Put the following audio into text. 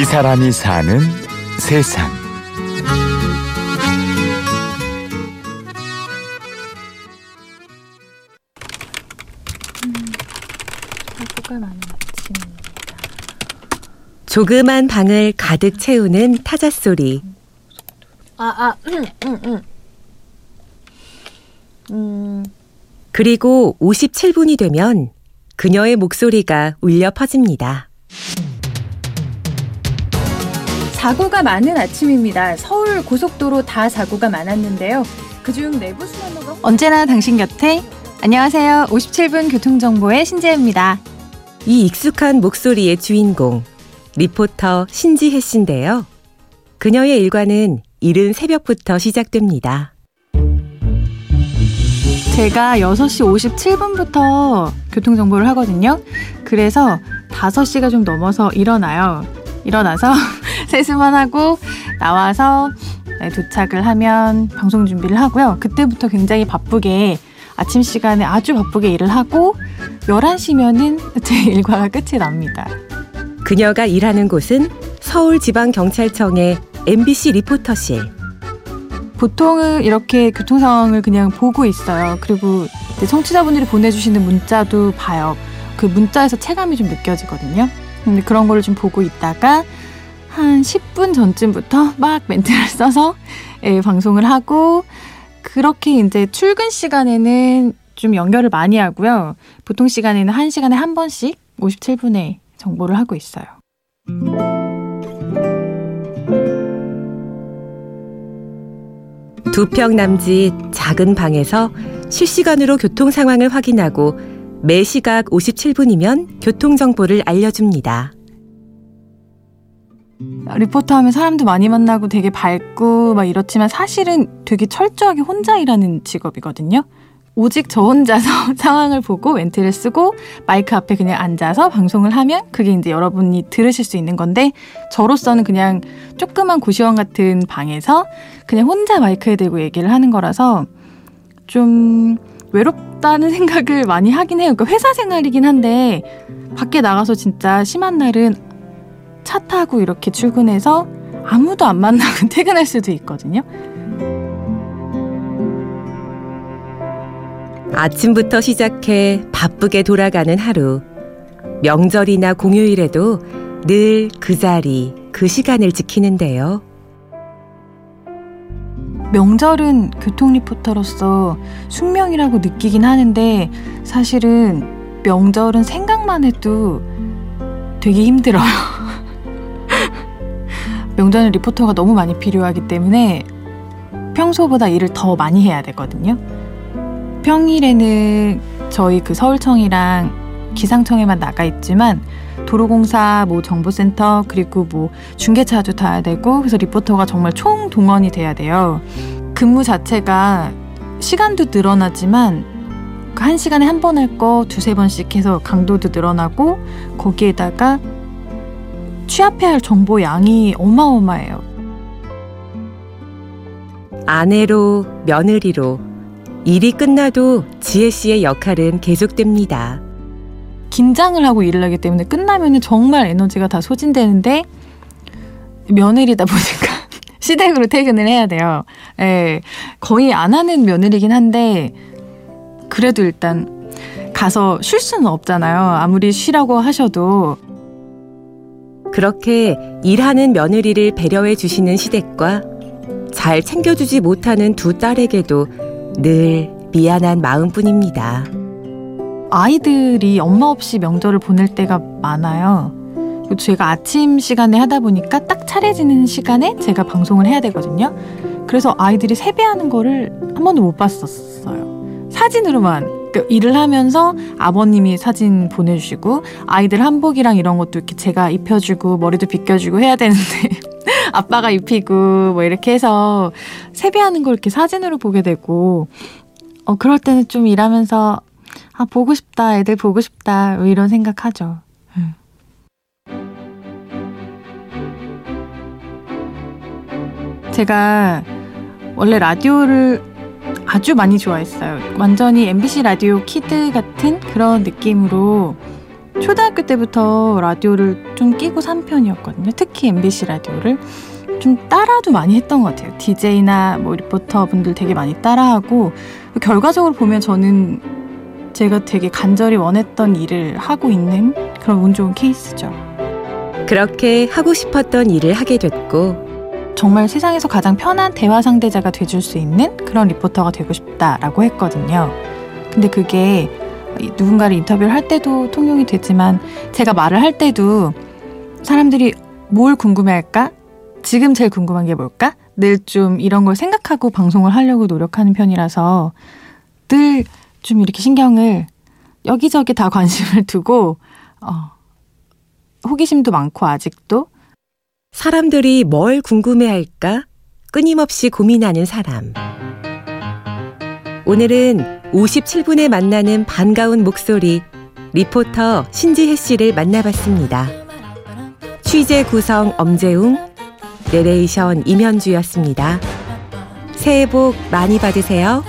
이 사람이 사는 세상. 아침입니다. 조그만 방을 가득 채우는 타자 소리. 아, 아, 음, 음, 음. 음, 그리고 57분이 되면 그녀의 목소리가 울려 퍼집니다. 사고가 많은 아침입니다. 서울 고속도로 다 사고가 많았는데요. 그중 내부 순환로가 언제나 당신 곁에 안녕하세요. 57분 교통정보의 신재입니다. 이 익숙한 목소리의 주인공, 리포터 신지혜 씨인데요. 그녀의 일과는 이른 새벽부터 시작됩니다. 제가 6시 57분부터 교통정보를 하거든요. 그래서 5시가 좀 넘어서 일어나요. 일어나서 세수만 하고 나와서 네, 도착을 하면 방송 준비를 하고요. 그때부터 굉장히 바쁘게 아침 시간에 아주 바쁘게 일을 하고 11시면은 제 일과가 끝이 납니다. 그녀가 일하는 곳은 서울지방경찰청의 MBC 리포터실. 보통은 이렇게 교통 상황을 그냥 보고 있어요. 그리고 청취자분들이 보내주시는 문자도 봐요. 그 문자에서 체감이 좀 느껴지거든요. 근데 그런 거를 좀 보고 있다가 한 10분 전쯤부터 막 멘트를 써서 예, 방송을 하고 그렇게 이제 출근 시간에는 좀 연결을 많이 하고요. 보통 시간에는 한 시간에 한 번씩 57분에 정보를 하고 있어요. 두 평 남짓 작은 방에서 실시간으로 교통 상황을 확인하고 매 시각 57분이면 교통 정보를 알려줍니다. 리포터 하면 사람도 많이 만나고 되게 밝고 막 이렇지만 사실은 되게 철저하게 혼자 일하는 직업이거든요. 오직 저 혼자서 상황을 보고 멘트를 쓰고 마이크 앞에 그냥 앉아서 방송을 하면 그게 이제 여러분이 들으실 수 있는 건데 저로서는 그냥 조그만 고시원 같은 방에서 그냥 혼자 마이크에 대고 얘기를 하는 거라서 좀 외롭다는 생각을 많이 하긴 해요. 그러니까 회사 생활이긴 한데 밖에 나가서 진짜 심한 날은 차 타고 이렇게 출근해서 아무도 안 만나고 퇴근할 수도 있거든요. 아침부터 시작해 바쁘게 돌아가는 하루. 명절이나 공휴일에도 늘 그 자리, 그 시간을 지키는데요. 명절은 교통 리포터로서 숙명이라고 느끼긴 하는데 사실은 명절은 생각만 해도 되게 힘들어요. 명절은 리포터가 너무 많이 필요하기 때문에 평소보다 일을 더 많이 해야 되거든요. 평일에는 저희 그 서울청이랑 기상청에만 나가 있지만 도로공사 뭐 정보센터 그리고 뭐 중계차도 타야 되고 그래서 리포터가 정말 총 동원이 돼야 돼요. 근무 자체가 시간도 늘어나지만 그한 시간에 한 번 할 거 두세 번씩 해서 강도도 늘어나고 거기에다가 취합해야 할 정보 양이 어마어마해요. 아내로, 며느리로 일이 끝나도 지혜 씨의 역할은 계속됩니다. 긴장을 하고 일을 하기 때문에 끝나면 정말 에너지가 다 소진되는데 며느리다 보니까 시댁으로 퇴근을 해야 돼요. 예, 거의 안 하는 며느리긴 한데 그래도 일단 가서 쉴 수는 없잖아요. 아무리 쉬라고 하셔도 그렇게 일하는 며느리를 배려해 주시는 시댁과 잘 챙겨주지 못하는 두 딸에게도 늘 미안한 마음뿐입니다. 아이들이 엄마 없이 명절을 보낼 때가 많아요. 제가 아침 시간에 하다 보니까 딱 차려지는 시간에 제가 방송을 해야 되거든요. 그래서 아이들이 세배하는 거를 한 번도 못 봤었어요. 사진으로만 그 일을 하면서 아버님이 사진 보내주시고 아이들 한복이랑 이런 것도 이렇게 제가 입혀주고 머리도 빗겨주고 해야 되는데 아빠가 입히고 뭐 이렇게 해서 세배하는 걸 이렇게 사진으로 보게 되고 어 그럴 때는 좀 일하면서 아 보고 싶다 애들 보고 싶다 뭐 이런 생각하죠. 음. 제가 원래 라디오를 아주 많이 좋아했어요. 완전히 MBC 라디오 kid 같은 그런 느낌으로 초등학교 때부터 라디오를 좀 끼고 산 편이었거든요. 특히 MBC 라디오를 좀 따라도 많이 했던 것 같아요. DJ나 뭐 리포터 분들 되게 많이 따라하고 결과적으로 보면 저는 제가 되게 간절히 원했던 일을 하고 있는 그런 운 좋은 케이스죠. 그렇게 하고 싶었던 일을 하게 됐고 정말 세상에서 가장 편한 대화 상대자가 돼줄 수 있는 그런 리포터가 되고 싶다라고 했거든요. 근데 그게 누군가를 인터뷰를 할 때도 통용이 되지만 제가 말을 할 때도 사람들이 뭘 궁금해할까? 지금 제일 궁금한 게 뭘까? 늘 좀 이런 걸 생각하고 방송을 하려고 노력하는 편이라서 늘 좀 이렇게 신경을 여기저기 다 관심을 두고 어, 호기심도 많고 아직도 사람들이 뭘 궁금해할까 끊임없이 고민하는 사람. 오늘은 57분에 만나는 반가운 목소리 리포터 신지혜 씨를 만나봤습니다. 취재 구성 엄재웅, 내레이션 임현주였습니다. 새해 복 많이 받으세요.